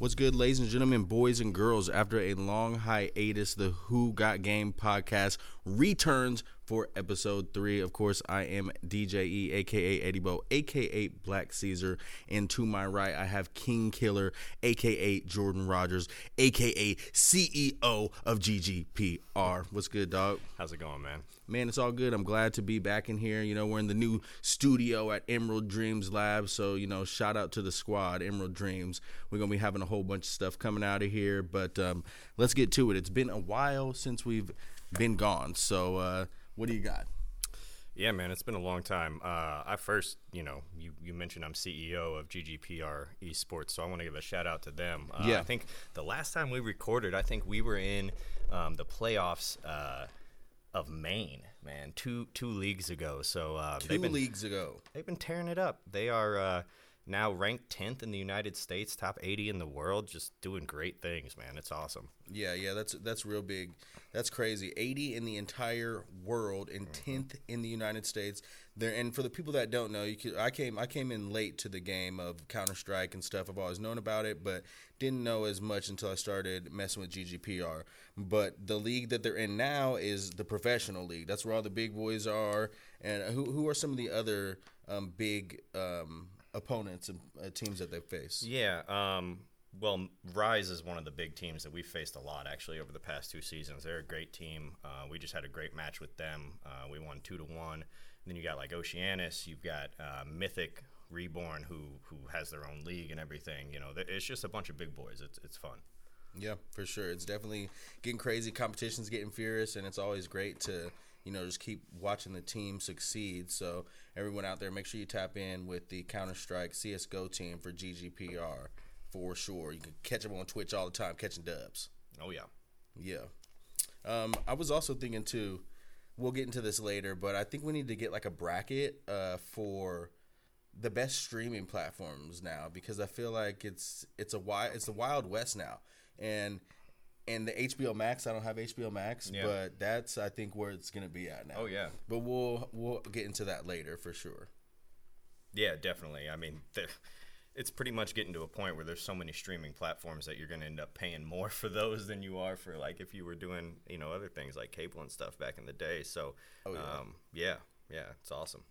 What's good, ladies and gentlemen, boys and girls? After a long hiatus, the Who Got Game podcast returns for episode three. Of course, I am DJE, aka Eddie Bo, aka Black Caesar. And to my right, I have King Killer, aka Jordan Rogers, aka CEO of GGPR. What's good, dog? How's it going, man? Man, it's all good. I'm glad to be back in here. You know, we're in the new studio at Emerald Dreams Lab. So, you know, shout out to the squad, Emerald Dreams. We're going to be having a whole bunch of stuff coming out of here. But um, let's get to it. It's been a while since we've been gone. So, uh, what do you got? Yeah, man, it's been a long time. Uh, I first, you know, you, you mentioned I'm CEO of GGPR Esports, so I want to give a shout out to them. Uh, Yeah. I think the last time we recorded, I think we were in um, the playoffs uh, of Maine, man, two two leagues ago. So uh, 2 they've been leagues ago. they've been tearing it up. They are uh, now ranked 10th in the United States, top 80 in the world, just doing great things, man. It's awesome. Yeah, yeah, that's that's real big. That's crazy. 80 in the entire world and 10th in the United States. There and for the people that don't know, you could, I came I came in late to the game of Counter Strike and stuff. I've always known about it, but didn't know as much until I started messing with GGPR. But the league that they're in now is the professional league. That's where all the big boys are. And who who are some of the other um, big um, opponents and uh, teams that they face? Yeah. Um, well, Rise is one of the big teams that we've faced a lot actually over the past two seasons. They're a great team. Uh, we just had a great match with them. Uh, we won two to one. then you got like Oceanus. You've got uh, Mythic Reborn, who who has their own league and everything. You know, it's just a bunch of big boys. It's it's fun. Yeah, for sure. It's definitely getting crazy. Competition's getting furious, and it's always great to you know just keep watching the team succeed. So everyone out there, make sure you tap in with the Counter Strike CS:GO team for GGPR for sure. You can catch them on Twitch all the time, catching dubs. Oh yeah. Yeah. Um, I was also thinking too. We'll get into this later, but I think we need to get like a bracket uh, for the best streaming platforms now because I feel like it's it's a wild it's the Wild West now, and and the HBO Max. I don't have HBO Max, Yeah. but that's I think where it's gonna be at now. Oh yeah. But we'll we'll get into that later for sure. Yeah, definitely. I mean, it's pretty much getting to a point where there's so many streaming platforms that you're going to end up paying more for those than you are for like if you were doing you know other things like cable and stuff back in the day. So, Oh, yeah. um, yeah, yeah, it's awesome.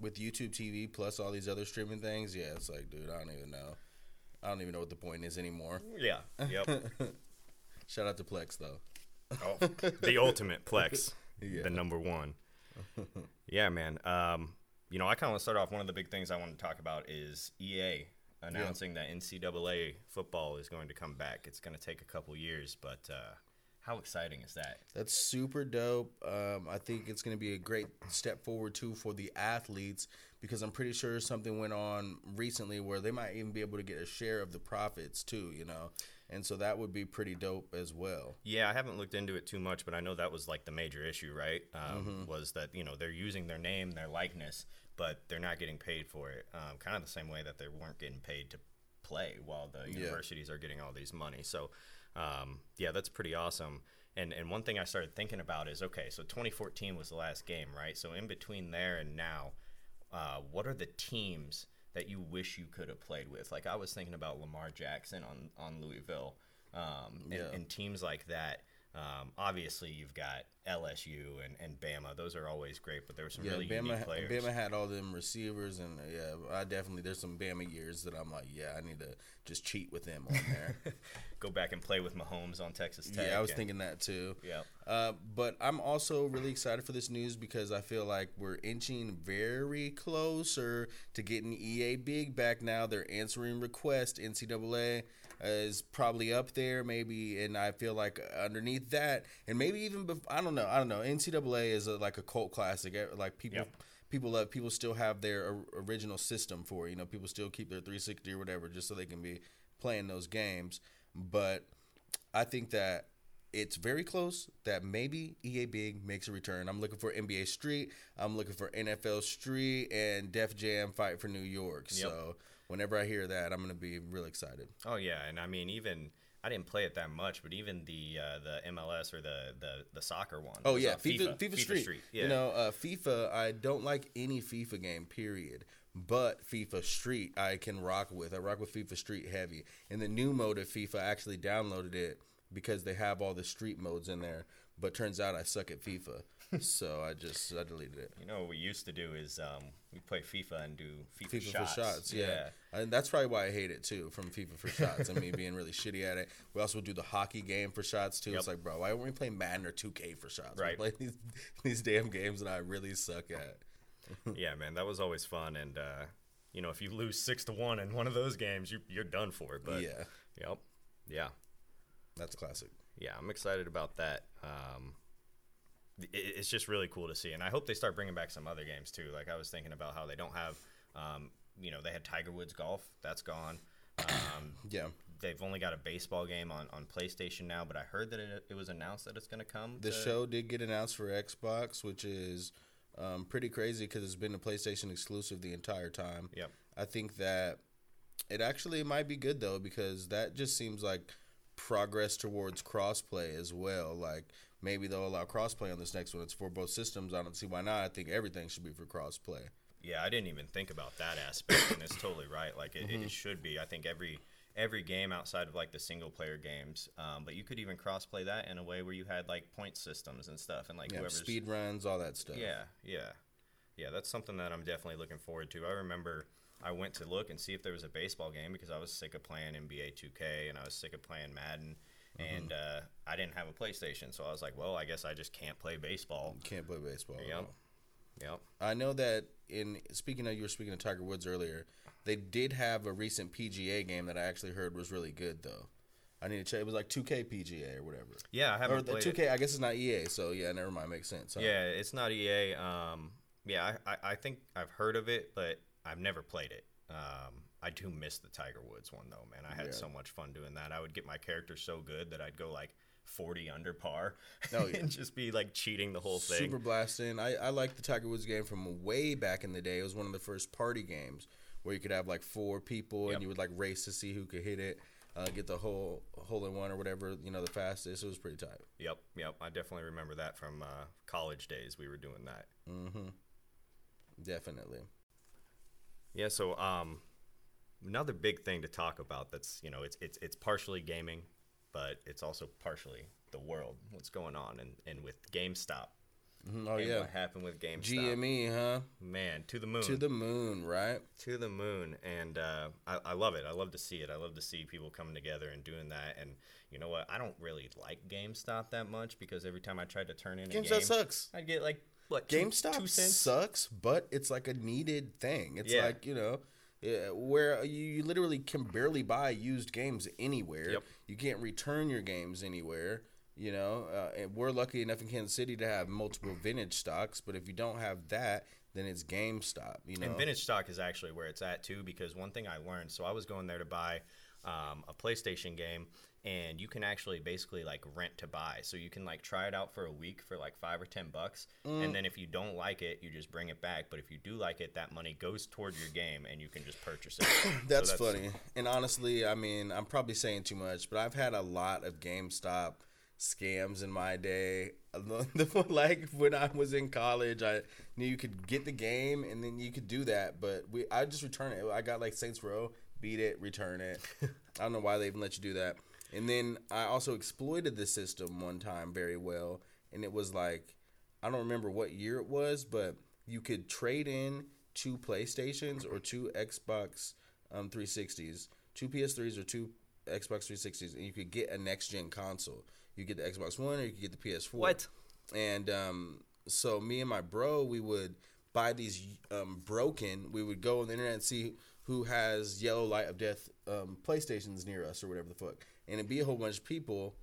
With YouTube TV plus all these other streaming things, yeah, it's like, dude, I don't even know. I don't even know what the point is anymore. Yeah, yep. Shout out to Plex though. oh, the ultimate Plex, Yeah. the number one. Yeah, man. Um, you know, I kind of want to start off. One of the big things I want to talk about is EA announcing that NCAA football is going to come back. It's going to take a couple years, but uh, how exciting is that? That's super dope. Um, I think it's going to be a great step forward too for the athletes because I'm pretty sure something went on recently where they might even be able to get a share of the profits too. You know, and so that would be pretty dope as well. Yeah, I haven't looked into it too much, but I know that was like the major issue, right? Um, Mm-hmm. Was that you know they're using their name, their likeness, but they're not getting paid for it. Um, kind of the same way that they weren't getting paid to play, while the Yeah. universities are getting all these money. So, um, yeah, that's pretty awesome. And and one thing I started thinking about is okay, so 2014 was the last game, right? So in between there and now, uh, what are the teams that you wish you could have played with? Like I was thinking about Lamar Jackson on on Louisville, um, and, Yeah. and teams like that. Um, obviously, you've got LSU and, and Bama; those are always great. But there were some Yeah, really Bama, unique players. Bama had all them receivers, and uh, yeah, I definitely there's some Bama years that I'm like, yeah, I need to just cheat with them on there. Go back and play with Mahomes on Texas Tech. yeah, I was and- thinking that too. Yeah. Uh, but I'm also really excited for this news because I feel like we're inching very closer to getting EA Big back now. They're answering requests. NCAA is probably up there, maybe, and I feel like underneath that, and maybe even bef- I don't know. I don't know. NCAA is a, like a cult classic. Like people. Yep. People love. People still have their original system for it. You know, people still keep their 360 or whatever, just so they can be playing those games. But I think that it's very close that maybe EA Big makes a return. I'm looking for NBA Street. I'm looking for NFL Street and Def Jam Fight for New York. So whenever I hear that, I'm gonna be real excited. Oh yeah, and I mean even I didn't play it that much, but even the uh, the MLS or the the, the soccer one. Oh yeah, uh, FIFA, FIFA, Street. Yeah. You know, uh, FIFA. I don't like any FIFA game. Period. but FIFA Street I can rock with. I rock with FIFA Street heavy. And the new mode of FIFA, I actually downloaded it because they have all the street modes in there. But turns out I suck at FIFA, so I just I deleted it. You know what we used to do is um, we play FIFA and do FIFA, FIFA shots. for shots, yeah. And that's probably why I hate it too, from FIFA for shots and me being really shitty at it. We also do the hockey game for shots too. It's like, bro, why don't we play Madden or 2K for shots? Right. We play these these damn games that I really suck at. yeah, man, that was always fun. And uh, you know, if you lose six to one in one of those games, you, you're done for. But yeah, yep, yeah, that's classic. yeah, I'm excited about that. Um, it, it's just really cool to see, and I hope they start bringing back some other games too. Like I was thinking about how they don't have, um, you know, they had Tiger Woods golf, that's gone. Um, Yeah. they've only got a baseball game on, on PlayStation now, but I heard that it, it was announced that it's going to come. The to- show did get announced for Xbox, which is um, pretty crazy because it's been a PlayStation exclusive the entire time. Yep. I think that it actually might be good though because that just seems like progress towards crossplay as well. Like maybe they'll allow crossplay on this next one. It's for both systems. I don't see why not. I think everything should be for crossplay. Yeah, I didn't even think about that aspect, and it's totally right. Like it, Mm-hmm. it should be. I think every every game outside of like the single player games, um, but you could even crossplay that in a way where you had like point systems and stuff, and like Yeah, whoever's speed runs, all that stuff. Yeah, yeah, yeah. That's something that I'm definitely looking forward to. I remember I went to look and see if there was a baseball game because I was sick of playing NBA 2K and I was sick of playing Madden, Mm-hmm. and uh, I didn't have a PlayStation, so I was like, well, I guess I just can't play baseball. Can't play baseball. Yep. Yep. I know that in speaking of you were speaking of Tiger Woods earlier, they did have a recent PGA game that I actually heard was really good though. I need to check. It was like 2K PGA or whatever. Yeah, I haven't the played 2K. it. I guess it's not EA. So yeah, never mind. Makes sense. Yeah, it's not EA. Um, yeah, I, I, I think I've heard of it, but I've never played it. Um, I do miss the Tiger Woods one though, man. I had Yeah. so much fun doing that. I would get my character so good that I'd go like 40 under par Oh, yeah. and just be like cheating the whole thing. Super blasting. I, I like the Tiger Woods game from way back in the day. It was one of the first party games where you could have like four people Yep. and you would like race to see who could hit it, uh, get the whole hole in one or whatever, you know, the fastest. It was pretty tight. Yep, yep. I definitely remember that from uh, college days. We were doing that. Mm-hmm. Definitely. Yeah. So um, another big thing to talk about. That's you know it's it's it's partially gaming, but it's also partially the world. What's going on and and with GameStop. Mhm. Oh yeah. What happened with GameStop? GME, huh? Man, to the moon. To the moon, right? to the moon and uh, I, I love it i love to see it i love to see people coming together and doing that and you know what i don't really like gamestop that much because every time i tried to turn in a GameStop game sucks. i'd get like two, GameStop two cents sucks, but it's like a needed thing. It's Yeah. like you know, yeah, where you, you literally can barely buy used games anywhere. Yep. You can't return your games anywhere. You know, uh, and we're lucky enough in Kansas City to have multiple vintage stocks. But if you don't have that, then it's GameStop. You know, and vintage stock is actually where it's at too because one thing i learned so i was going there to buy um, a playstation game and you can actually basically like rent to buy so you can like try it out for a week for like five or ten bucks Mm. and then if you don't like it you just bring it back but if you do like it that money goes toward your game and you can just purchase it So that's, funny. And honestly, I mean, I'm probably saying too much, but I've had a lot of GameStop scams in my day. like when I was in college, I knew you could get the game and then you could do that, but we I just return it. I got like Saints Row, beat it, return it. I don't know why they even let you do that. And then I also exploited the system one time very well, and it was like I don't remember what year it was, but you could trade in two PlayStations or two Xbox um, 360s, two PS3s or two Xbox 360s, and you could get a next gen console. You could get the Xbox One or you could get the PS4. What? And um, so me and my bro, we would buy these um, broken. We would go on the internet and see who has Yellow Light of Death um, PlayStations near us or whatever the fuck, and it'd be a whole bunch of people.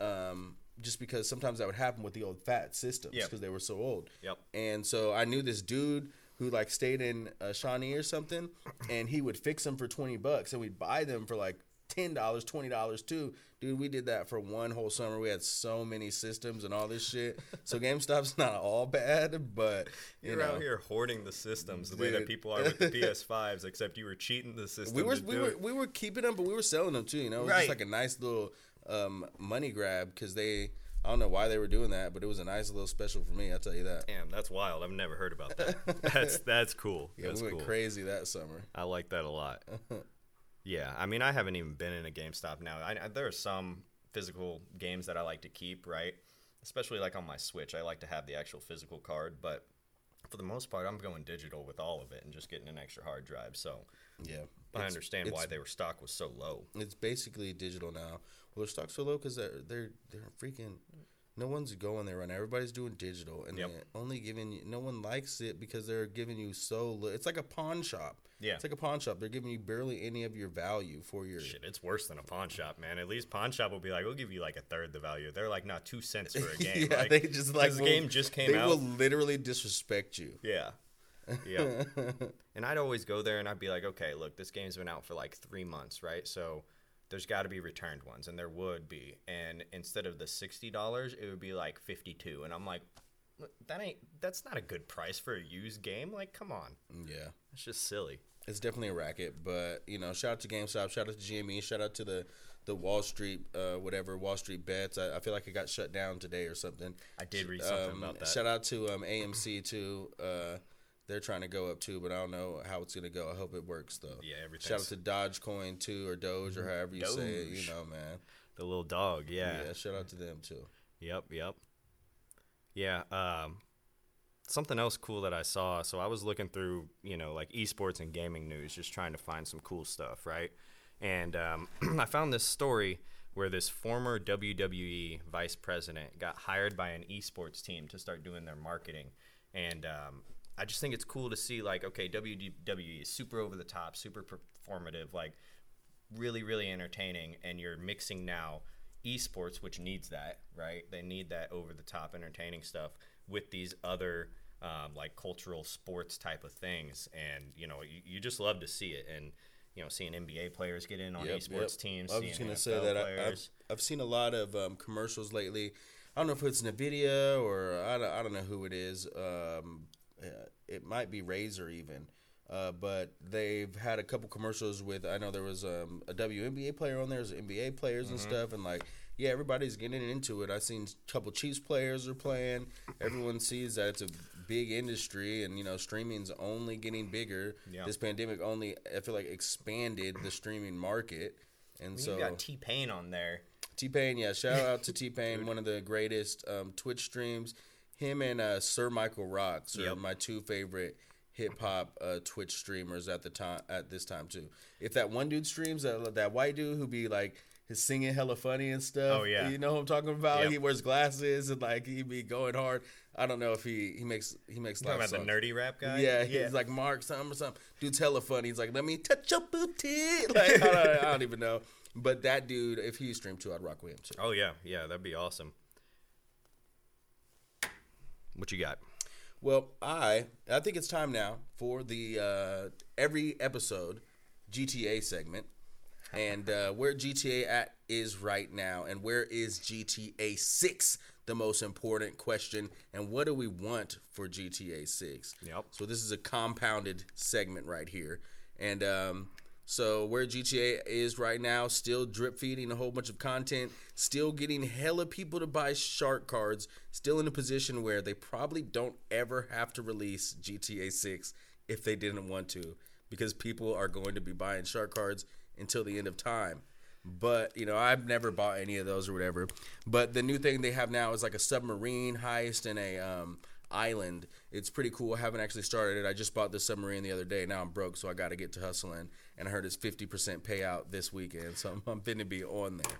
Um, just because sometimes that would happen with the old fat systems Yep. because they were so old. Yep. And so I knew this dude who like stayed in uh, Shawnee or something, and he would fix them for twenty bucks, and we'd buy them for like ten dollars, twenty dollars too. Dude, we did that for one whole summer. We had so many systems and all this shit. So GameStop's not all bad, but you You're know, out here hoarding the systems the way that people are with the PS5s, except you were cheating the system. we were we were it. we were keeping them, but we were selling them too. You know, it was Right. just like a nice little um, money grab because they I don't know why they were doing that, but it was a nice little special for me. I'll tell you that. Damn, that's wild. I've never heard about that. that's that's cool. Yeah, that's we went cool. crazy that summer. I like that a lot. Yeah, I mean, I haven't even been in a GameStop now. I, I- there are some physical games that I like to keep, right? Especially like on my Switch, I like to have the actual physical card, but for the most part, I'm going digital with all of it and just getting an extra hard drive. So Yeah, I understand why their stock was so low. It's basically digital now. Well, their stock's so low because they're they're they're freaking. No one's going there right now. Everybody's doing digital, and Yep. they're only giving you. No one likes it because they're giving you so. Li- it's like a pawn shop. Yeah. it's like a pawn shop. They're giving you barely any of your value for your. Shit, it's worse than a pawn shop, man. At least pawn shop will be like, we'll give you like a third the value. They're like, not two cents for a game. yeah, like, they just like will- game just came They out. will literally disrespect you. Yeah. Yeah. and I'd always go there and I'd be like, okay, look, this game's been out for like three months, right? So there's got to be returned ones, and there would be. And instead of the sixty dollars, it would be like fifty-two. And I'm like, that ain't that's not a good price for a used game. Like, come on, Yeah. it's just silly. It's definitely a racket, but you know, shout out to GameStop, shout out to GME, shout out to the the Wall Street, uh, whatever Wall Street bets. I, I feel like it got shut down today or something. I did read something Um, about that. Shout out to um, AMC too. Uh, they're trying to go up too, but I don't know how it's gonna go. I hope it works though. Yeah, Shout out to Dogecoin too, or Doge, or however you say it. You know, man. the little dog, yeah. Yeah. Shout out to them too. Yep, yep. Yeah, um something else cool that I saw. So I was looking through, you know, like esports and gaming news just trying to find some cool stuff, right? And um, I found this story where this former WWE vice president got hired by an esports team to start doing their marketing. And um, I just think it's cool to see, like, okay, WWE is super over the top, super performative, like, really, really entertaining. And you're mixing now esports, which needs that, right? They need that over the top entertaining stuff with these other um, like cultural sports type of things. And, you know, you, you just love to see it. And, you know, seeing NBA players get in on Yep, esports yep. teams. I was just gonna say that I, I've. I've seen a lot of um, commercials lately. I don't know if it's Nvidia or I don't, I don't know who it is. Um, uh, it might be Razer even. Uh, but they've had a couple commercials with. I know there was um, a WNBA player on there, there's NBA players and stuff, and like, yeah, everybody's getting into it. I've seen a couple Chiefs players are playing. Everyone sees that it's a big industry, and you know, streaming's only getting bigger. Yeah. This pandemic only, I feel like, expanded the streaming market, and so you got T Pain on there. T Pain, yeah, shout out to T Pain, one of the greatest um, Twitch streams. Him and uh, Sir Michael Rocks are Yep. my two favorite hip hop uh, Twitch streamers at the time at this time too. If that one dude streams, that that white dude who be like his singing hella funny and stuff. Oh, yeah. you know who I'm talking about. Yep. He wears glasses and like he be going hard. I don't know if he he makes he makes Talking about songs. the nerdy rap guy? Yeah, he's like Mark something or something. Dude's hella funny. He's like, let me touch your booty. Like I don't, I don't even know. But that dude, if he streamed too, I'd rock with him too. Oh, yeah. Yeah, that'd be awesome. What you got? Well, I I think it's time now for the uh, every episode GTA segment, and uh, where GTA at is right now, and where is GTA Six? The most important question, and what do we want for GTA Six? Yep. So this is a compounded segment right here, and um, so where GTA is right now, still drip feeding a whole bunch of content, still getting hella people to buy shark cards, still in a position where they probably don't ever have to release GTA 6 if they didn't want to, because people are going to be buying shark cards until the end of time. But you know, I've never bought any of those or whatever. But the new thing they have now is like a submarine heist and a um, island. It's pretty cool. I haven't actually started it. I just bought the submarine the other day. Now I'm broke, so I got to get to hustling. And I heard it's 50% payout this weekend, so I'm, I'm finna be on there.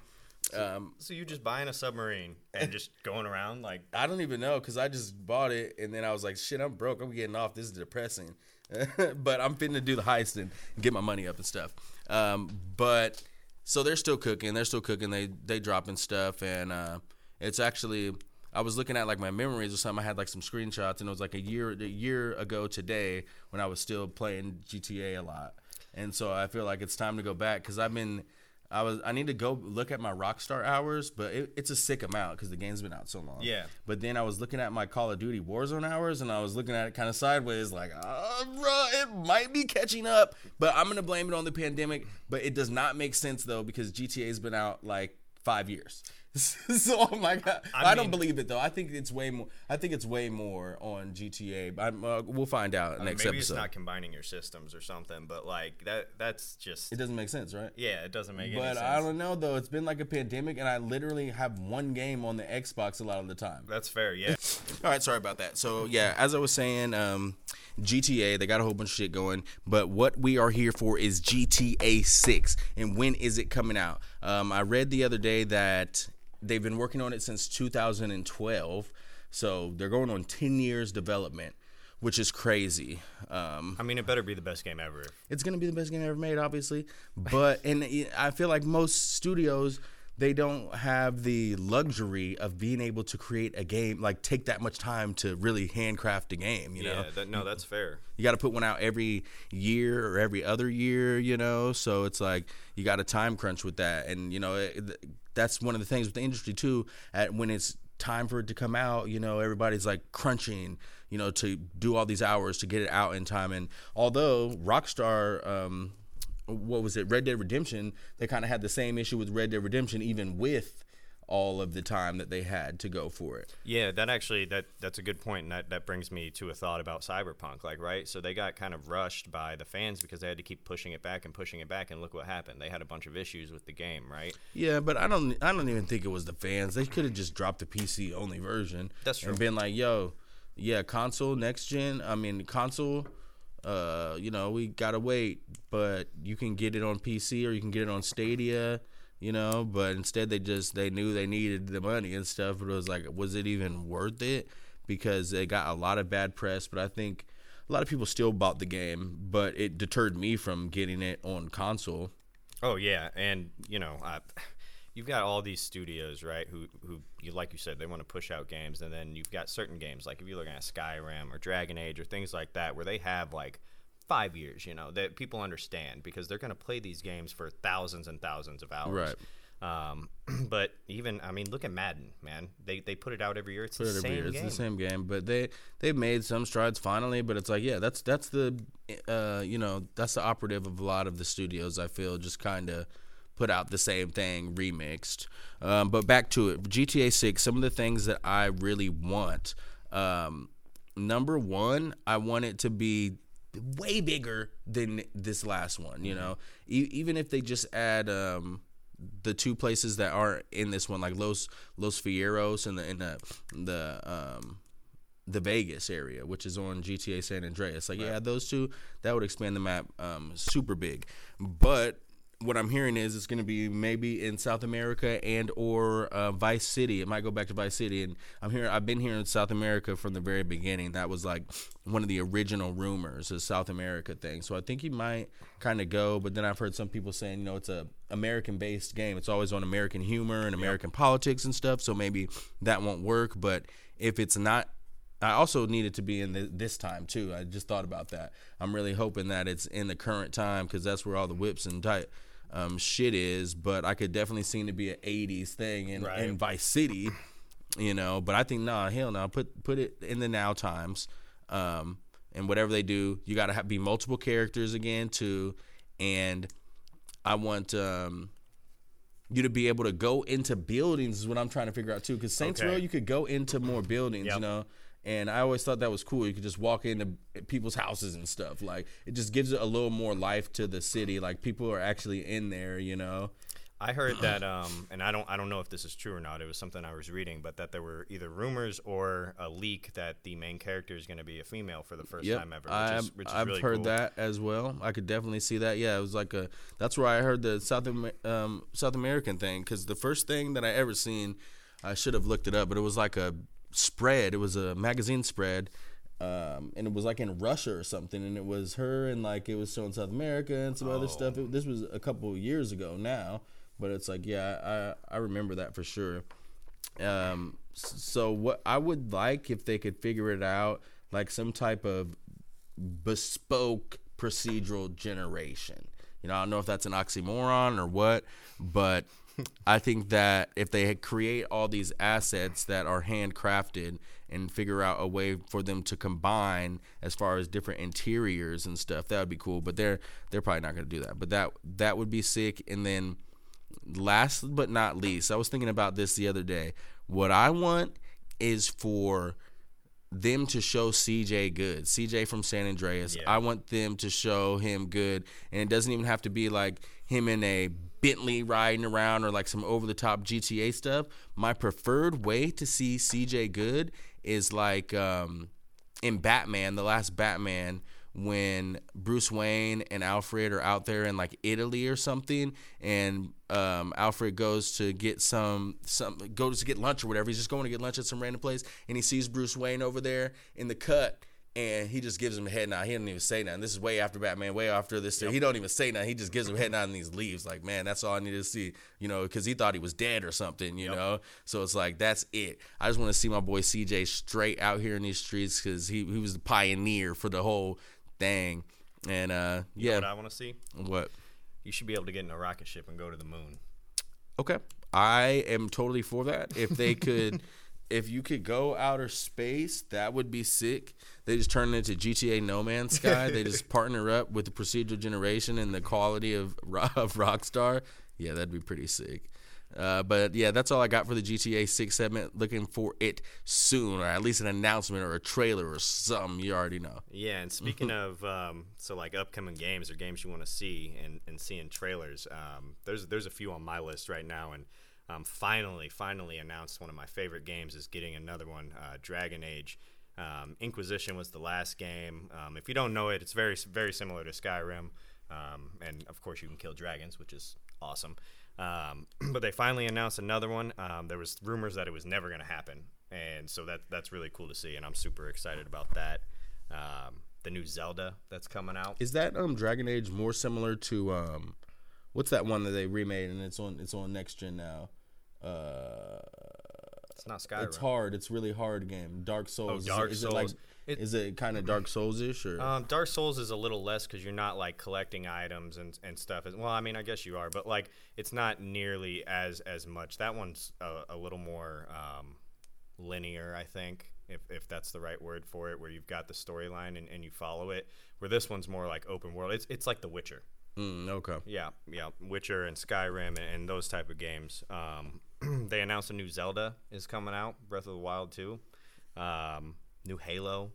Um, So you're just buying a submarine and just going around like I don't even know because I just bought it and then I was like, shit, I'm broke. I'm getting off. This is depressing. but I'm finna do the heist and get my money up and stuff. Um, but so they're still cooking. They're still cooking. They they dropping stuff and uh, it's actually. I was looking at like my memories or something. I had like some screenshots and it was like a year a year ago today when I was still playing GTA a lot. And so I feel like it's time to go back because I've been. I was. I need to go look at my Rockstar hours, but it, it's a sick amount because the game's been out so long. Yeah. But then I was looking at my Call of Duty Warzone hours, and I was looking at it kind of sideways, like, uh, bro, it might be catching up. But I'm gonna blame it on the pandemic. But it does not make sense though because GTA's been out like five years. so oh my god, I, I don't believe it though. I think it's way more. I think it's way more on GTA. I'm, uh, we'll find out I mean, next maybe episode. Maybe it's not combining your systems or something, but like that that's just it doesn't make sense, right? yeah, it doesn't make any But. I don't know though. It's been like a pandemic, and I literally have one game on the Xbox a lot of the time. That's fair, yeah. All right, sorry about that. So yeah, as I was saying, um, GTA they got a whole bunch of shit going, but what we are here for is GTA Six, and when is it coming out? Um, I read the other day that they've been working on it since 2012, so they're going on 10 years development, which is crazy. Um, I mean, it better be the best game ever. it's gonna be the best game ever made, obviously. But and I feel like most studios they don't have the luxury of being able to create a game like take that much time to really handcraft a game. You know, Yeah, that, no, that's fair. you got to put one out every year or every other year. You know, so it's like you got a time crunch with that, and you know it, that's one of the things with the industry too. At when it's time for it to come out, you know, everybody's like crunching, you know, to do all these hours to get it out in time. And although Rockstar, um, what was it, Red Dead Redemption, they kind of had the same issue with Red Dead Redemption, even with all of the time that they had to go for it. Yeah, that actually that that's a good point, and that, that brings me to a thought about Cyberpunk. Like, right, so they got kind of rushed by the fans because they had to keep pushing it back and pushing it back, and look what happened. They had a bunch of issues with the game, right? Yeah, but I don't. I don't even think it was the fans. They could have just dropped the PC only version. That's true. And been like, "Yo, yeah, console next gen. I mean, console. Uh, you know, we gotta wait, but you can get it on PC or you can get it on Stadia. You know, but instead they just they knew they needed the money and stuff. But it was like, was it even worth it? Because it got a lot of bad press. But I think a lot of people still bought the game, but it deterred me from getting it on console. Oh yeah, and you know, I, you've got all these studios, right? Who who you like you said they want to push out games, and then you've got certain games like if you're looking at Skyrim or Dragon Age or things like that, where they have like five years, you know, that people understand because they're going to play these games for thousands and thousands of hours. Right. Um, but even I mean, look at Madden, man. They they put it out every year. It's put the it same year. It's game. the same game, but they they've made some strides finally. But it's like, yeah, that's that's the uh, you know that's the operative of a lot of the studios. I feel just kind of put out the same thing remixed. Um, but back to it, GTA Six. Some of the things that I really want. Um, number one, I want it to be way bigger than this last one. You know, e- even if they just add. Um, the two places that are in this one, like Los Los Fieros and the in the the um the Vegas area, which is on GTA San Andreas. Like, yeah, those two that would expand the map um, super big. But what I'm hearing is it's going to be maybe in South America and or uh, Vice City. It might go back to Vice City. And I'm here. I've been here in South America from the very beginning. That was like one of the original rumors, the South America thing. So I think he might kind of go. But then I've heard some people saying, you know, it's a American based game. It's always on American humor and American politics and stuff. So maybe that won't work. But if it's not I also need it to be in the, this time too. I just thought about that. I'm really hoping that it's in the current time because that's where all the whips and tight um, shit is. But I could definitely seem to be an '80s thing in, Right. in Vice City, you know. But I think nah, hell no. Put put it in the now times, um, and whatever they do, you got to have, be multiple characters again too. And I want um, you to be able to go into buildings is what I'm trying to figure out too. Because Saints Okay. Row, you could go into more buildings, you know. And I always thought that was cool. You could just walk into people's houses and stuff. Like it just gives it a little more life to the city. Like people are actually in there, you know. I heard that, um, and I don't, I don't know if this is true or not. It was something I was reading, but that there were either rumors or a leak that the main character is going to be a female for the first Yep, time ever. Which I've, is, which is I've really heard cool. that as well. I could definitely see that. Yeah, it was like a. That's where I heard the South um, South American thing because the first thing that I ever seen, I should have looked it up, but it was like a spread. It was a magazine spread. Um, and it was like in Russia or something, and it was her, and like it was showing South America and some other stuff. It, this was a couple of years ago now, but it's like, yeah, I I remember that for sure. Um, so what I would like if they could figure it out, like some type of bespoke procedural generation. You know, I don't know if that's an oxymoron or what, but I think that if they create all these assets that are handcrafted and figure out a way for them to combine as far as different interiors and stuff, that would be cool. But they're they're probably not going to do that. But that that would be sick. And then last but not least, I was thinking about this the other day. What I want is for them to show CJ good. CJ from San Andreas. Yeah. I want them to show him good. And it doesn't even have to be like him in a Bentley riding around or like some over the top GTA stuff. My preferred way to see CJ good is like um, in Batman, the last Batman, when Bruce Wayne and Alfred are out there in like Italy or something, and um, Alfred goes to get some some goes to get lunch or whatever. He's just going to get lunch at some random place, and he sees Bruce Wayne over there in the cut. And he just gives him a head nod. He doesn't even say nothing. This is way after Batman, way after this. He don't even say nothing. He just gives him a head nod and he leaves. Like, man, that's all I needed to see. You know, because he thought he was dead or something. You know, so it's like that's it. I just want to see my boy CJ straight out here in these streets because he he was the pioneer for the whole thing. And uh, You know yeah, what I want to see? what? You should be able to get in a rocket ship and go to the moon. Okay. I am totally for that. If they could, if you could go outer space, that would be sick. They just turn it into GTA No Man's Sky. they just partner up with the procedural generation and the quality of, of Rockstar. Yeah, that'd be pretty sick. Uh, but yeah, that's all I got for the GTA 6 segment. Looking for it soon, or at least an announcement or a trailer or something. You already know. Yeah, and speaking of um, so like upcoming games or games you want to see and, and seeing trailers, um, there's there's a few on my list right now, and um, finally finally announced one of my favorite games is getting another one, uh, Dragon Age. Um, Inquisition was the last game. Um, if you don't know it, it's very very similar to Skyrim, um, and of course you can kill dragons, which is awesome. Um, but they finally announced another one. Um, there was rumors that it was never going to happen, and so that that's really cool to see, and I'm super excited about that. The new Zelda that's coming out. Is that Dragon Age more similar to what's that one that they remade and it's on it's on next gen now? Uh It's not Skyrim. it's hard. It's really hard game. Dark Souls. Is it- Dark is, it like Souls. It- is it kind of Dark Souls ish or Um, Dark Souls is a little less because you're not like collecting items and, and stuff. Well, I mean, I guess you are, but like it's not nearly as as much. That one's a, a little more um, linear, I think, if, if that's the right word for it, where you've got the storyline and, and you follow it. Where this one's more like open world. It's it's like The Witcher. Mm, okay. Yeah, yeah, Witcher and Skyrim and, and those type of games. Um, they announced a new Zelda is coming out, Breath of the Wild 2. Um, new Halo.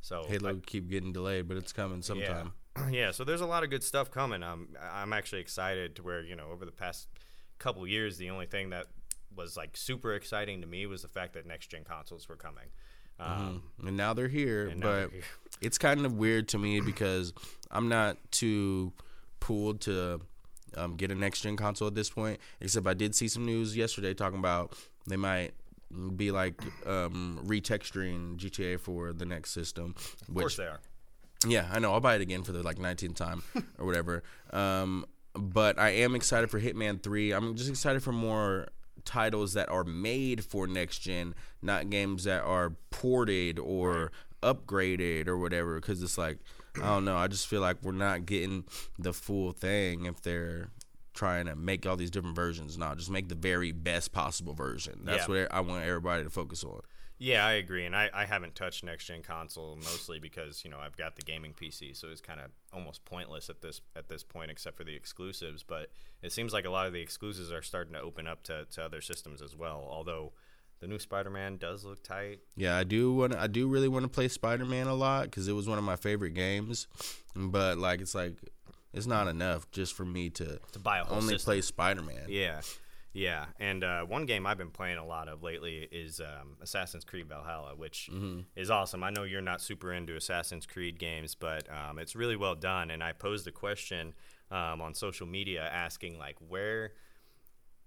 So Halo keep getting delayed, but it's coming sometime. yeah. yeah, so there's a lot of good stuff coming. Um, I'm actually excited to where you know over the past couple years, the only thing that was like super exciting to me was the fact that next gen consoles were coming. Um, And now they're here, but here. it's kind of weird to me because I'm not too pulled to um, get a next gen console at this point. Except I did see some news yesterday talking about they might be like um, retexturing GTA for the next system. Of course they are. Yeah, I know. I'll buy it again for the like 19th time or whatever. Um, but I am excited for Hitman 3. I'm just excited for more titles that are made for next gen, not games that are ported or upgraded or whatever. Because it's like, I don't know. I just feel like we're not getting the full thing if they're trying to make all these different versions. No, just make the very best possible version. That's Yeah. what I want everybody to focus on. Yeah, I agree, and I, I haven't touched next gen console mostly because you know I've got the gaming PC, so it's kind of almost pointless at this at this point, except for the exclusives. But it seems like a lot of the exclusives are starting to open up to, to other systems as well. Although the new Spider-Man does look tight. Yeah, I do want. I do really want to play Spider Man a lot because it was one of my favorite games. But like, it's like it's not enough just for me to To buy a whole only system. play Spider Man. Yeah, yeah. And uh, one game I've been playing a lot of lately is um, Assassin's Creed Valhalla, which is awesome. I know you're not super into Assassin's Creed games, but um, it's really well done. And I posed a question um, on social media asking like where.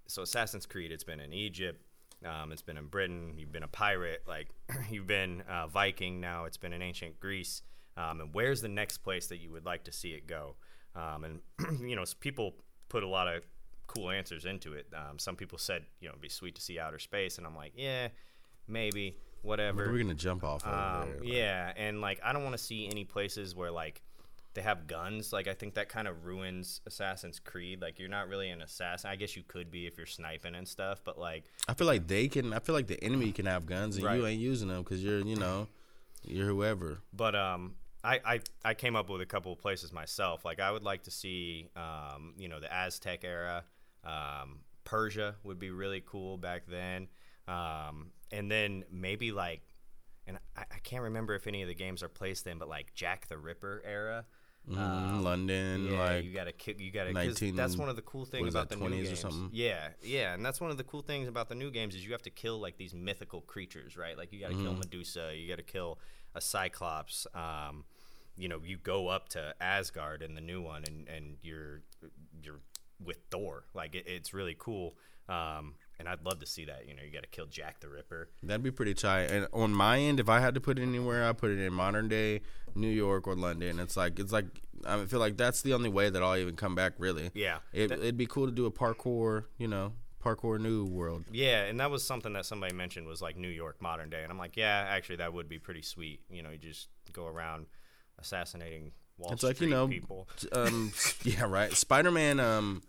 So Assassin's Creed, it's been in Egypt. Um, it's been in Britain. You've been a pirate. Like you've been uh, Viking. Now it's been in ancient Greece. Um, and where's the next place that you would like to see it go? Um, and you know, people put a lot of cool answers into it. Um, some people said, you know, it'd be sweet to see outer space, and I'm like, yeah, maybe, whatever. We're gonna jump off. Over Um, there. yeah, and like I don't want to see any places where like they have guns. Like I think that kind of ruins Assassin's Creed. Like you're not really an assassin. I guess you could be if you're sniping and stuff, but like I feel like they can. I feel like the enemy can have guns and you ain't using them because you're, you know, you're whoever. But um, I, I I came up with a couple of places myself. Like I would like to see um, you know, the Aztec era. Um, Persia would be really cool back then. Um, and then maybe like, and I, I can't remember if any of the games are placed in, but like Jack the Ripper era. Mhm, London, Yeah, like you gotta kick. You gotta. 'cause 19 that's one of the cool things about that, the new 20s or games. something? Yeah, yeah, and that's one of the cool things about the new games is you have to kill like these mythical creatures, right? Like you gotta kill Mm-hmm. Medusa, you gotta kill a Cyclops. Um, you know, you go up to Asgard in the new one, and and you're you're with Thor. Like it, it's really cool. Um, and I'd love to see that. You know, you got to kill Jack the Ripper. That'd be pretty tight. And on my end, if I had to put it anywhere, I put it in modern day New York or London. It's like it's like I feel like that's the only way that I'll even come back. Really, Yeah, It, that- it'd be cool to do a parkour, you know, parkour new world. Yeah, and that was something that somebody mentioned was like New York modern day, and I'm like, yeah, actually, that would be pretty sweet. You know, you just go around assassinating Wall It's Street like you know, people. um, yeah, right. Spider Man, um,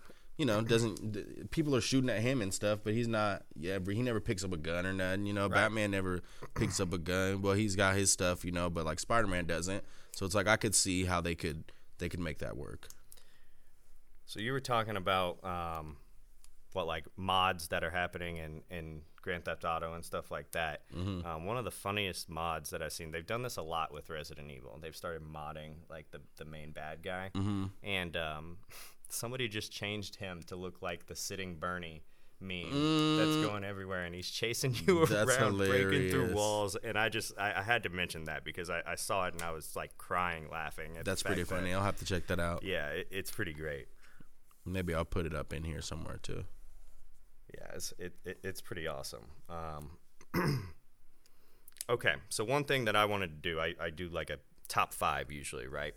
you know, doesn't people are shooting at him and stuff, but he's not. Yeah, but he never picks up a gun or nothing. You know, Batman never picks up a gun. Well, he's got his stuff, you know, but like Spider Man doesn't. So it's like I could see how they could they could make that work. So you were talking about um, what like mods that are happening in, in Grand Theft Auto and stuff like that. Mm-hmm. Um, one of the funniest mods that I've seen, they've done this a lot with Resident Evil. They've started modding like the, the main bad guy, Mm-hmm. and um, somebody just changed him to look like the sitting Bernie meme that's going everywhere, and he's chasing you Mm. That's around, breaking through walls. And I just I, I had to mention that because I, I saw it and I was like crying laughing. At That's pretty fact that- funny. I'll have to check that out. yeah, it, it's pretty great. Maybe I'll put it up in here somewhere too. Yeah, it's it, it it's pretty awesome. Um, okay, so one thing that I wanted to do, I, I do like a top five usually, right?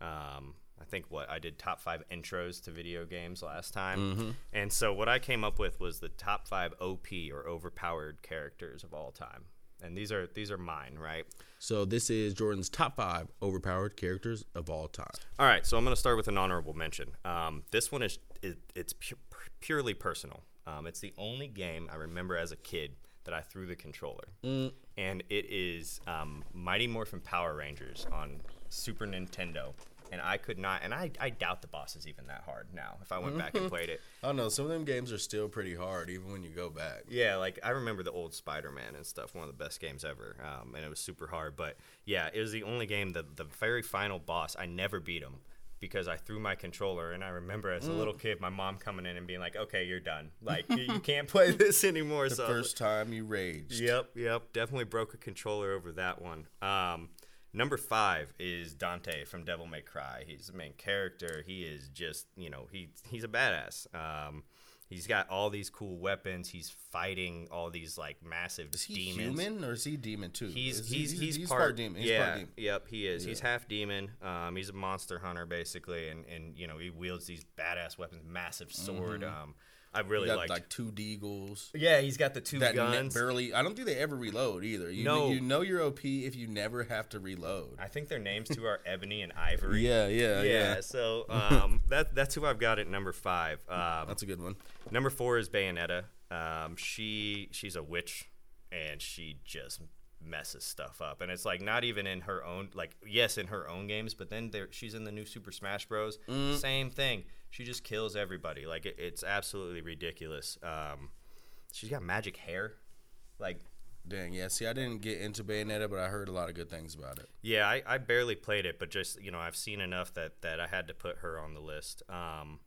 Um, I think what I did top five intros to video games last time, and so what I came up with was the top five OP or overpowered characters of all time, and these are these are mine, right? So this is Jordan's top five overpowered characters of all time. All right, so I'm going to start with an honorable mention. Um, this one is it, it's pu- purely personal. Um, it's the only game I remember as a kid that I threw the controller, and it is um, Mighty Morphin Power Rangers on Super Nintendo. And I could not, and I, I doubt the boss is even that hard now. If I went back and played it, I don't know. Some of them games are still pretty hard, even when you go back. yeah, like I remember the old Spider-Man and stuff, one of the best games ever, um, and it was super hard. But yeah, it was the only game that the very final boss I never beat him because I threw my controller, and I remember as a little kid, my mom coming in and being like, "Okay, you're done. Like you, you can't play this anymore." The so first time you raged. Yep, yep. Definitely broke a controller over that one. Um, number five is Dante from Devil May Cry. He's the main character. He is just, you know, he he's a badass. Um, he's got all these cool weapons. He's fighting all these like massive Is he demons. human or is he demon too? He's Is he's, he- he's, part, demon. He's yeah, part demon. yep, he is. He's half demon. Um, he's a monster hunter basically, and and you know he wields these badass weapons, massive sword. Um, I really He got liked. like two deagles. yeah, he's got the two That ne- guns. barely. I don't think they ever reload either. You, No. you know you're OP if you never have to reload. I think their names too are Ebony and Ivory. Yeah, yeah, yeah. yeah. So um, that that's who I've got at number five. Um, That's a good one. number four is Bayonetta. Um, she she's a witch, and she just messes stuff up. And it's like not even in her own like yes in her own games, but then there she's in the new Super Smash Bros. Mm. Same thing. She just kills everybody. Like it, it's absolutely ridiculous. Um, she's got magic hair. Like Dang, yeah. See, I didn't get into Bayonetta, but I heard a lot of good things about it. Yeah, I, I barely played it, but just you know, I've seen enough that that I had to put her on the list. Um,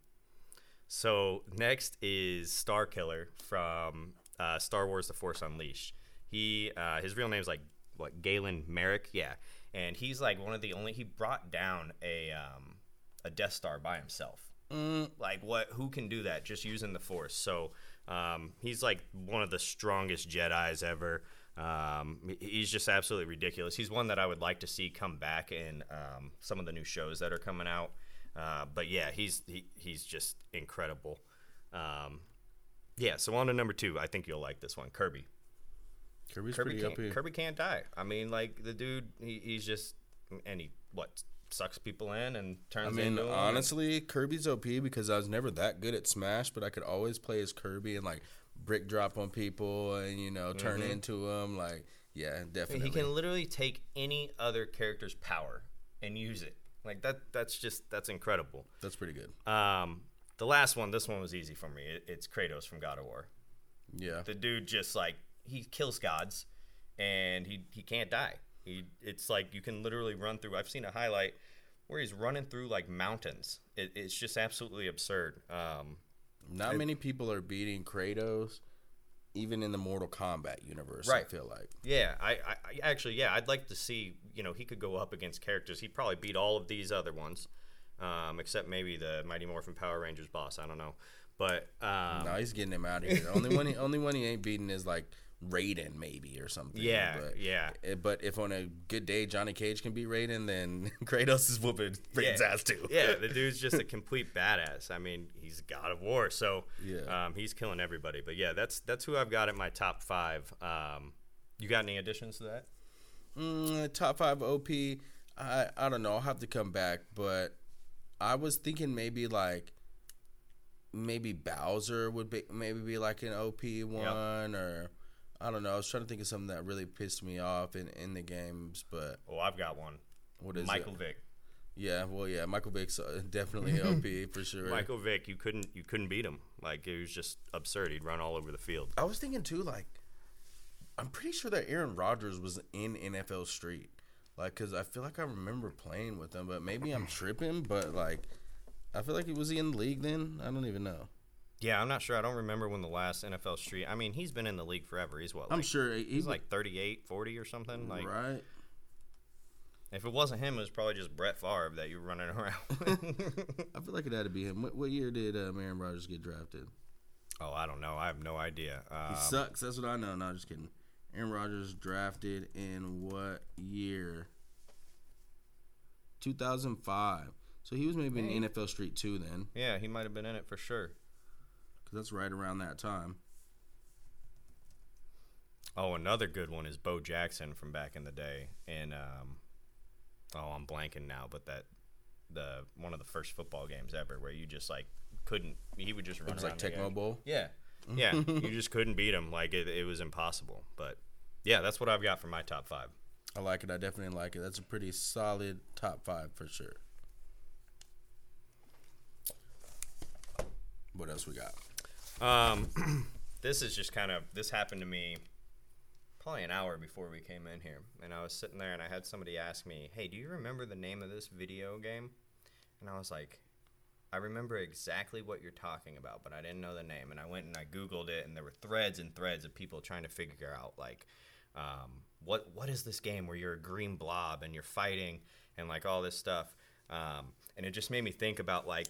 so next is Star Killer from uh, Star Wars: The Force Unleashed. He uh, his real name's like what Galen Marek, yeah, and he's like one of the only. He brought down a um, a Death Star by himself. Like what? Who can do that? Just using the Force. So um, he's like one of the strongest Jedi's ever. Um, he's just absolutely ridiculous. He's one that I would like to see come back in um, some of the new shows that are coming out. Uh, but yeah, he's he, he's just incredible. Um, yeah. So on to number two. I think you'll like this one, Kirby. Kirby's Kirby pretty can't, up here. Kirby can't die. I mean, like the dude, he, he's just and he what sucks people in and turns I mean, into honestly, Kirby's OP because I was never that good at Smash, but I could always play as Kirby and like brick drop on people and you know turn into them. Like, yeah, definitely. He can literally take any other character's power and use it. Like that. That's just that's incredible. That's pretty good. Um, the last one, this one was easy for me. It, it's Kratos from God of War. Yeah. The dude just like he kills gods, and he he can't die. He it's like you can literally run through. I've seen a highlight where he's running through like mountains. It, it's just absolutely absurd. Um, Not many people are beating Kratos, even in the Mortal Kombat universe. I feel like. Yeah, I, I, I actually, yeah, I'd like to see. You know, he could go up against characters. He'd probably beat all of these other ones, um, except maybe the Mighty Morphin Power Rangers boss. I don't know, but um, no, he's getting him out of here. only one, he, only one he ain't beating is like Raiden, maybe or something. yeah, but, yeah, eh, But if on a good day Johnny Cage can beat Raiden, then Kratos is whooping Raiden's yeah. ass too. yeah, the dude's just a complete badass. I mean, he's God of War, so Yeah. um, he's killing everybody. But yeah, that's that's who I've got at my top five. Um, you got any additions to that? Mm, top five OP. I I don't know. I'll have to come back, but I was thinking maybe like maybe Bowser would be maybe be like an OP one or I don't know. I was trying to think of something that really pissed me off in, in the games, but Oh, I've got one. what is it? Michael it? Vick. Yeah, well, yeah, Michael Vick's uh, definitely OP for sure. Michael Vick, you couldn't you couldn't beat him. Like it was just absurd. He'd run all over the field. I was thinking too, like, I'm pretty sure that Aaron Rodgers was in NFL Street, like, cause I feel like I remember playing with him, but maybe I'm tripping. But like, I feel like he was he in the league then. I don't even know. Yeah, I'm not sure. I don't remember when the last NFL Street. I mean, he's been in the league forever. He's what? Like, I'm sure he, he's like 38, 40 or something. Like right. if it wasn't him, it was probably just Brett Favre that you were running around. I feel like it had to be him. What, what year did uh, Aaron Rodgers get drafted? oh, I don't know. I have no idea. He Um, sucks. That's what I know. No, just kidding. Aaron Rodgers drafted in what year? 2005. So he was maybe in NFL Street too then, yeah, he might have been in it for sure. That's right around that time. Oh, another good one is Bo Jackson from back in the day, and um, oh, I'm blanking now, but that the one of the first football games ever where you just like couldn't. He would just run It was around like Tecmo. Bowl. Yeah, yeah, you just couldn't beat him. Like it, it was impossible. But yeah, that's what I've got for my top five. I like it. I definitely like it. That's a pretty solid top five for sure. What else we got? Um, this is just kind of this happened to me probably an hour before we came in here, and I was sitting there and I had somebody ask me, "Hey, do you remember the name of this video game?" And I was like, "I remember exactly what you're talking about, but I didn't know the name." And I went and I googled it, and there were threads and threads of people trying to figure out like, um, what what is this game where you're a green blob and you're fighting and like all this stuff, um, and it just made me think about like.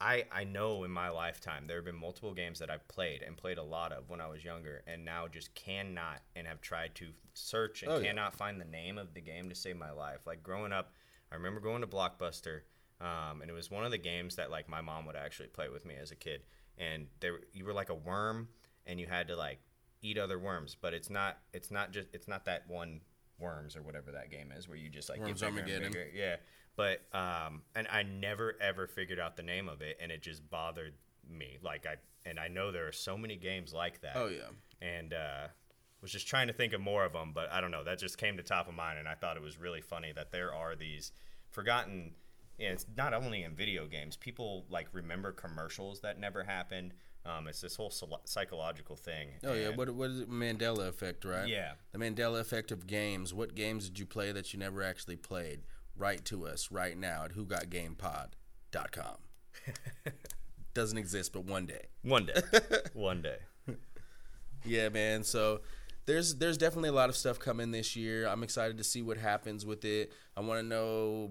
I, I know in my lifetime there have been multiple games that I've played and played a lot of when I was younger and now just cannot and have tried to search and Oh, yeah. cannot find the name of the game to save my life. Like growing up, I remember going to Blockbuster um, and it was one of the games that like my mom would actually play with me as a kid and there you were like a worm and you had to like eat other worms but it's not it's not just it's not that one worms or whatever that game is where you just like Worms get bigger and Armageddon. bigger. Yeah, but um, and I never ever figured out the name of it, and it just bothered me. Like I and I know there are so many games like that. Oh yeah. and uh, was just trying to think of more of them, but I don't know. That just came to top of mind, and I thought it was really funny that there are these forgotten. Yeah, it's not only in video games. People like remember commercials that never happened. Um, it's this whole psychological thing. Oh yeah. What what is it? Mandela effect, right? Yeah. The Mandela effect of games. What games did you play that you never actually played? Write to us right now at whogotgamepod.com. Doesn't exist, but one day. One day, one day. Yeah, man. So there's there's definitely a lot of stuff coming this year. I'm excited to see what happens with it. I want to know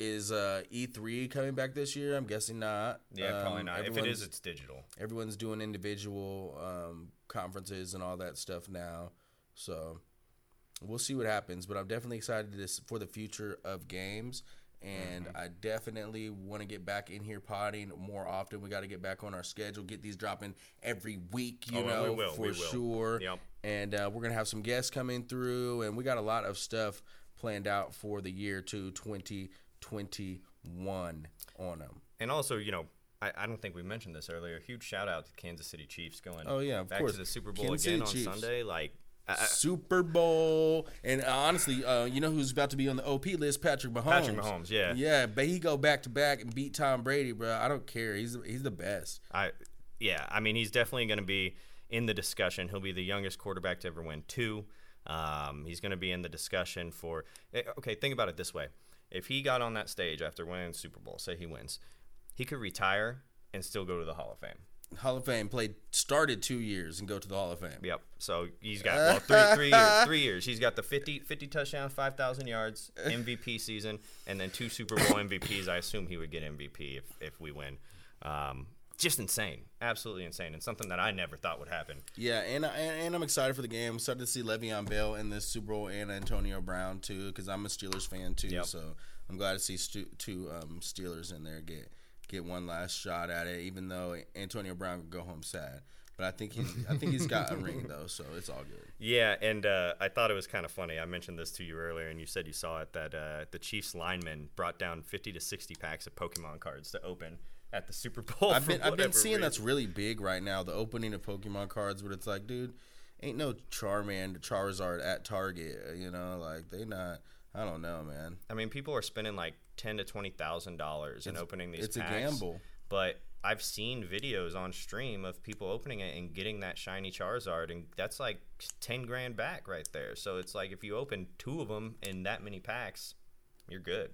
is uh, E3 coming back this year? I'm guessing not. Yeah, probably Um, not. If it is, it's digital. everyone's doing individual um, conferences and all that stuff now. So we'll see what happens. But I'm definitely excited this for the future of games. And Mm-hmm. I definitely want to get back in here potting more often. We got to get back on our schedule, get these dropping every week, you Oh, know, for we will. sure. Yep. And uh, we're going to have some guests coming through. And we got a lot of stuff planned out for the year to 2021 on them. And also, you know, I, I don't think we mentioned this earlier. Huge shout out to Kansas City Chiefs going Oh, yeah, of back course. to the Super Bowl Kansas again City on Chiefs. Sunday. Like Super Bowl, and uh, honestly, uh, you know who's about to be on the OP list? Patrick Mahomes. Patrick Mahomes, yeah. yeah, but he go back to back and beat Tom Brady, bro. I don't care. He's he's the best. I, yeah, I mean, he's definitely going to be in the discussion. He'll be the youngest quarterback to ever win two. Um, he's going to be in the discussion for. eh, Okay, think about it this way: if he got on that stage after winning the Super Bowl, say he wins, he could retire and still go to the Hall of Fame. Hall of Fame played started two years and go to the Hall of Fame. Yep. So he's got well three three years. Three years. He's got the 50, 50 touchdowns, five thousand yards, MVP season, and then two Super Bowl MVPs. I assume he would get MVP if if we win. Um, just insane, absolutely insane, and something that I never thought would happen. Yeah, and, and and I'm excited for the game. I'm excited to see Le'Veon Bell in this Super Bowl and Antonio Brown too, because I'm a Steelers fan too. Yep. So I'm glad to see stu- two um, Steelers in there get get one last shot at it. Even though Antonio Brown would go home sad, but I think he's I think he's got a ring though, so it's all good. Yeah, and uh, I thought it was kind of funny. I mentioned this to you earlier, and you said you saw it that uh, the Chiefs lineman brought down 50 to 60 packs of Pokemon cards to open at the Super Bowl. I've been I've been seeing reason. that's really big right now. The opening of Pokemon cards, but it's like, dude, ain't no Charmander, Charizard at Target. uh, You know, like they not. I don't know, man. I mean, people are spending like ten to twenty thousand dollars in opening these. it's a packs, gamble. But I've seen videos on stream of people opening it and getting that shiny Charizard, and that's like ten grand back right there. So it's like if you open two of them in that many packs, you're good.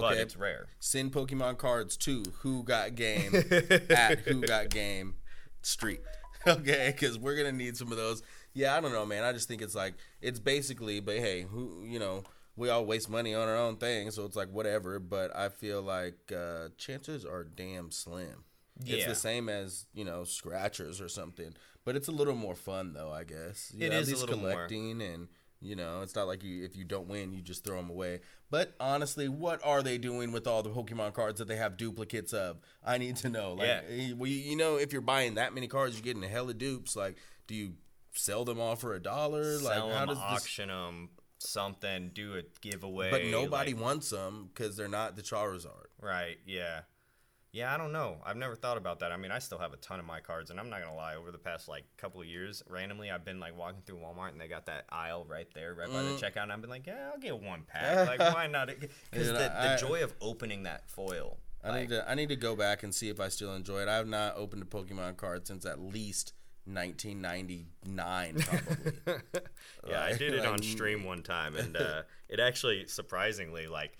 But Okay. it's rare. Send Pokemon cards to Who Got Game at Who Got Game Street. Okay, because we're gonna need some of those. Yeah, I don't know, man. I just think it's like it's basically, but hey, who you know, we all waste money on our own thing, so it's like whatever. But I feel like uh, chances are damn slim. Yeah. It's the same as you know scratchers or something, but it's a little more fun though, I guess. You It know, is a at least little more. collecting and. You know, it's not like you if you don't win, you just throw them away. But honestly, what are they doing with all the Pokemon cards that they have duplicates of? I need to know. Like, Yeah. eh, well, you, you know, if you're buying that many cards, you're getting a hella dupes. Like, do you sell them all for a dollar? Like, Sell how them, does this? auction them, something, do a giveaway. But nobody like- wants them because they're not the Charizard. Right. Yeah. Yeah, I don't know. I've never thought about that. I mean, I still have a ton of my cards, and I'm not gonna lie. Over the past like couple of years, randomly, I've been like walking through Walmart, and they got that aisle right there, right by the Mm. checkout, and I've been like, yeah, I'll get one pack. like, why not? Because the, the I- joy of opening that foil. I like, need to I need to go back and see if I still enjoy it. I have not opened a Pokemon card since at least 1999, probably. yeah, I did it like, on stream one time, and uh, it actually surprisingly like.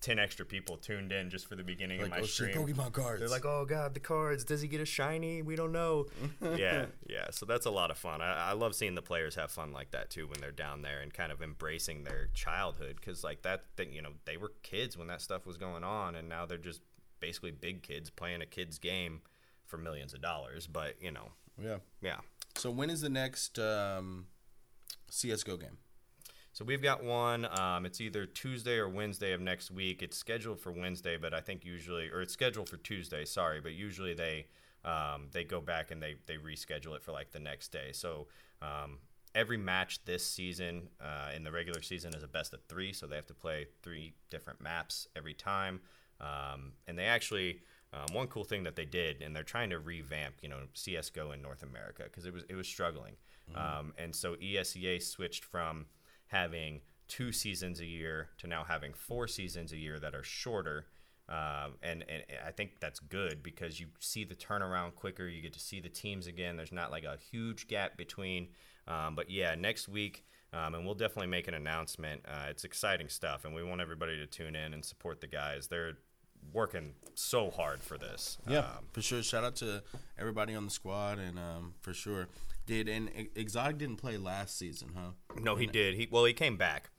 10 extra people tuned in just for the beginning like, of my oh shit, stream. Pokemon cards. They're like, oh god, the cards. Does he get a shiny? We don't know. yeah, yeah. So that's a lot of fun. I, I love seeing the players have fun like that too when they're down there and kind of embracing their childhood because like that thing, you know, they were kids when that stuff was going on, and now they're just basically big kids playing a kid's game for millions of dollars. But you know, yeah. yeah. So when is the next um, CS:GO game? So we've got one. Um, it's either Tuesday or Wednesday of next week. It's scheduled for Wednesday, but I think usually, or it's scheduled for Tuesday. Sorry, but usually they um, they go back and they they reschedule it for like the next day. So um, every match this season uh, in the regular season is a best of three, so they have to play three different maps every time. Um, and they actually. Um, one cool thing that they did, and they're trying to revamp, you know, CS:GO in North America because it was it was struggling, um, and so ESEA switched from having two seasons a year to now having four seasons a year that are shorter. Um, and, and I think that's good because you see the turnaround quicker. You get to see the teams again. There's not like a huge gap between. Um, but yeah, next week, um, and we'll definitely make an announcement. Uh, it's exciting stuff, and we want everybody to tune in and support the guys. They're working so hard for this. Yeah, Um, for sure. Shout out to everybody on the squad, and um, for sure, did and Exotic didn't play last season, huh? No, he did. He well, he came back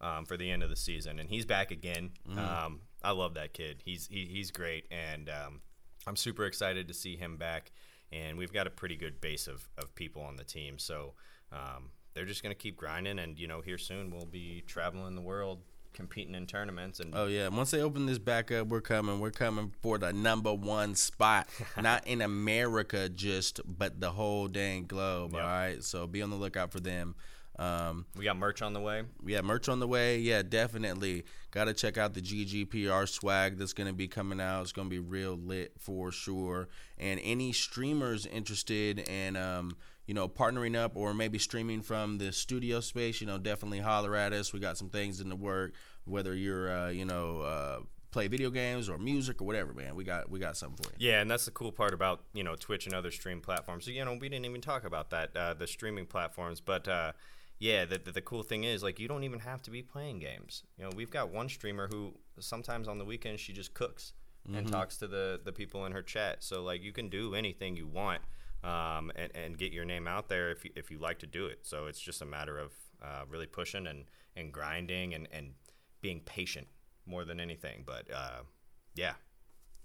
um, for the end of the season, and he's back again. Um, I love that kid. He's he, he's great, and um, I'm super excited to see him back. And we've got a pretty good base of, of people on the team, so um, they're just gonna keep grinding. And you know, here soon we'll be traveling the world, competing in tournaments, and Oh yeah, once they open this back up, we're coming. We're coming for the number one spot, not in America just, but the whole dang globe. Yep. All right, so be on the lookout for them. Um, We got merch on the way. yeah, merch on the way. Yeah, definitely. Got to check out the GGPR swag that's going to be coming out. It's going to be real lit for sure. And any streamers interested in, um, you know, partnering up or maybe streaming from the studio space, you know, definitely holler at us. We got some things in the work. Whether you're, uh, you know, uh, play video games or music or whatever, man, we got we got something for you. Yeah, and that's the cool part about you know Twitch and other stream platforms. So, you know, we didn't even talk about that uh, the streaming platforms, but uh, yeah, the, the the cool thing is like you don't even have to be playing games. You know, we've got one streamer who sometimes on the weekend she just cooks and talks to the the people in her chat. So like you can do anything you want um, and and get your name out there if you, if you like to do it. So it's just a matter of uh, really pushing and and grinding and and being patient more than anything. But uh, yeah,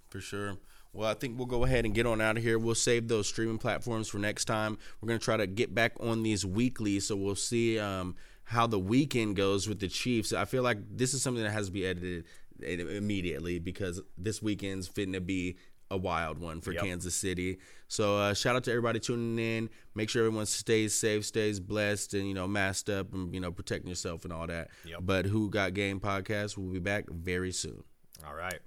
For sure. Well, I think we'll go ahead and get on out of here. We'll save those streaming platforms for next time. We're going to try to get back on these weekly, so we'll see um, how the weekend goes with the Chiefs. I feel like this is something that has to be edited immediately because this weekend's fitting to be a wild one for Yep. Kansas City. So uh, shout out to everybody tuning in. Make sure everyone stays safe, stays blessed, and you know masked up and you know protecting yourself and all that. Yep. But who got game podcast? We'll be back very soon. all right.